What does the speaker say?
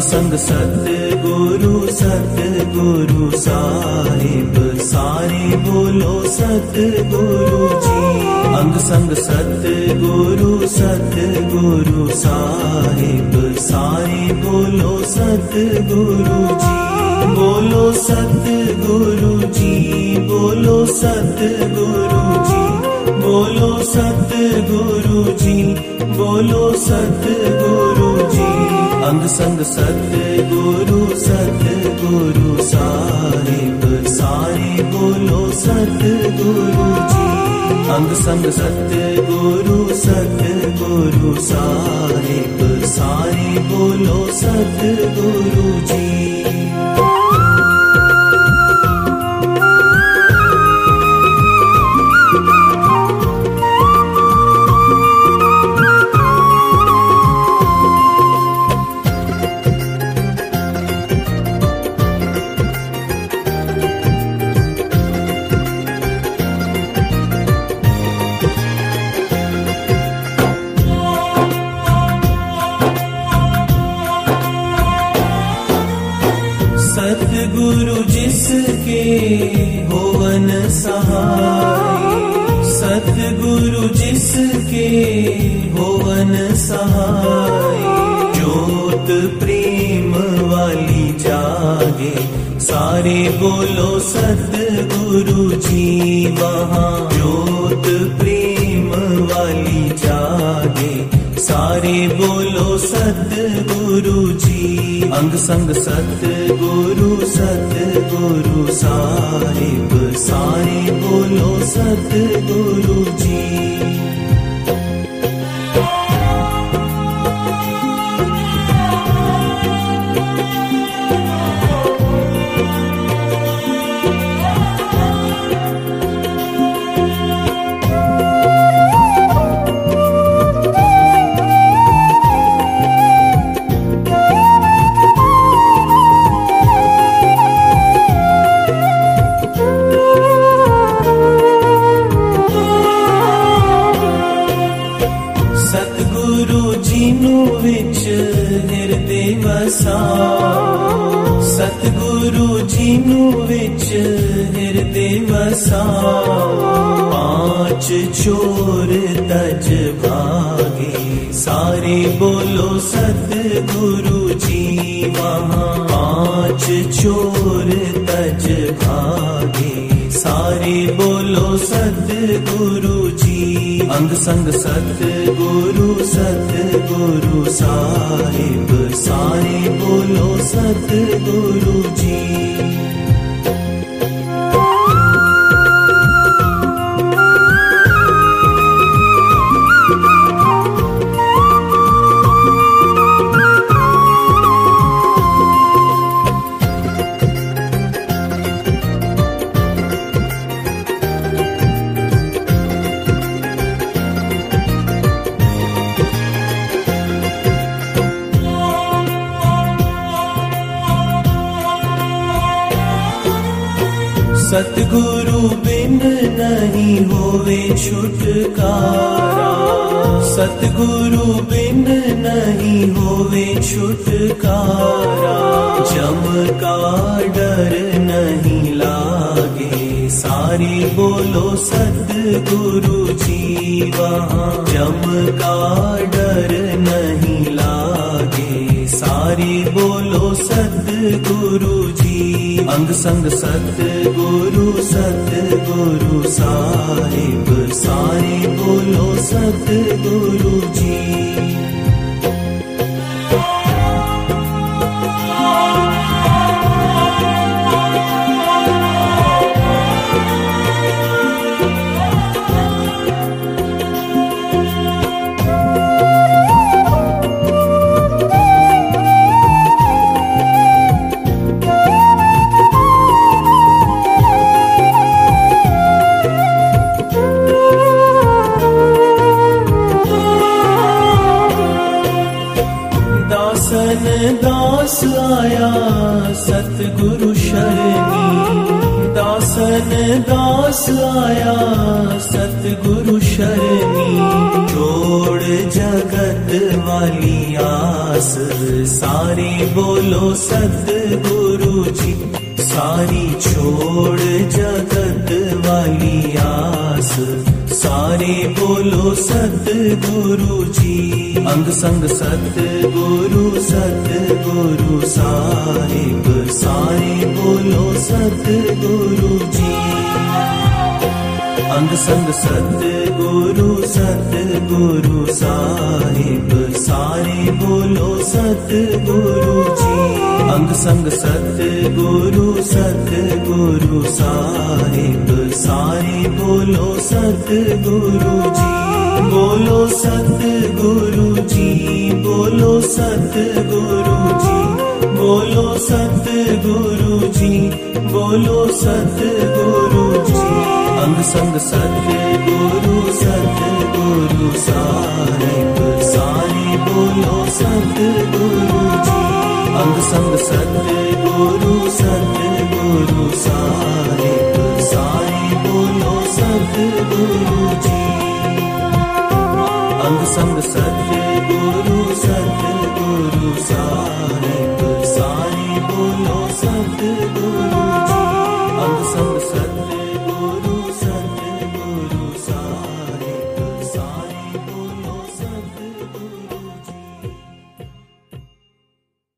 सतगुरु सतगुरु साहिब, सारे बोलो सत गुरु जी। अंग संग सत गुरु सत गुरु साहिब, सारे बोलो सतगुरु जी। बोलो सतगुरु जी, बोलो सतगुरु जी। बोलो सतगुरु जी, बोलो सतगुरु जी। अंग संग सतगुरु सतगुरु साहिब, सारे बोलो सतगुरु जी। अंग संग सतगुरु सतगुरु साहिब, सारे बोलो सतगुरु जी। सतगुरु जिसके होवन सहाय। सतगुरु जिसके होवन सहाय। जोत प्रेम वाली जागे। सारे बोलो सतगुरु जी वहाँ सारे बोलो सतगुरु जी। अंग संग सतगुरु सतगुरु साहिब सारे बोलो सतगुरु जी। तीनों विच हृदय वसा। पाँच चोर तज भागे। सारे बोलो सतगुरु जी वहाँ पाँच चोर तज भागे। सारे बोलो सतगुरु जी। अंग संग सतगुरु सतगुरु साहिब। सारे बोलो सतगुरु जी। सतगुरु बिन नहीं होवे छुटकारा। सतगुरु बिन नहीं होवे छुटकारा। जम का डर नहीं लागे, सारी बोलो सतगुरु जी वहाँ। जम का डर नहीं लागे सारी बोलो सतगुरु जी। अंग संग सतगुरु सतगुरु साहिब सारे बोलो सतगुरु। दास आया सतगुरु शरणी। दास दासन दास आया सतगुरु शरणी। छोड़ जगत वाली आस, सारे बोलो सतगुरु जी। सारी छोड़ जगत वाली आस, सारे बोलो सतगुरु जी। अंग संग सतगुरु सतगुरु साहिब, सारे बोलो सतगुरु जी। अंग संग सतगुरु सतगुरु साहिब, सारे बोलो सतगुरु जी। अंग संग सतगुरु सतगुरु साहिब, सारे बोलो सतगुरु जी। बोलो सतगुरु जी, बोलो सतगुरु जी। बोलो सतगुरु जी, बोलो सतगुरु जी। अंग संग सतगुरु सतगुरु साहिब, सारे बोलो सतगुरु जी। अंग संग सतगुरु सतगुरु साहिब, सारे बोलो सतगुरु जी। अंग संग सतगुरु सतगुरु साहिब।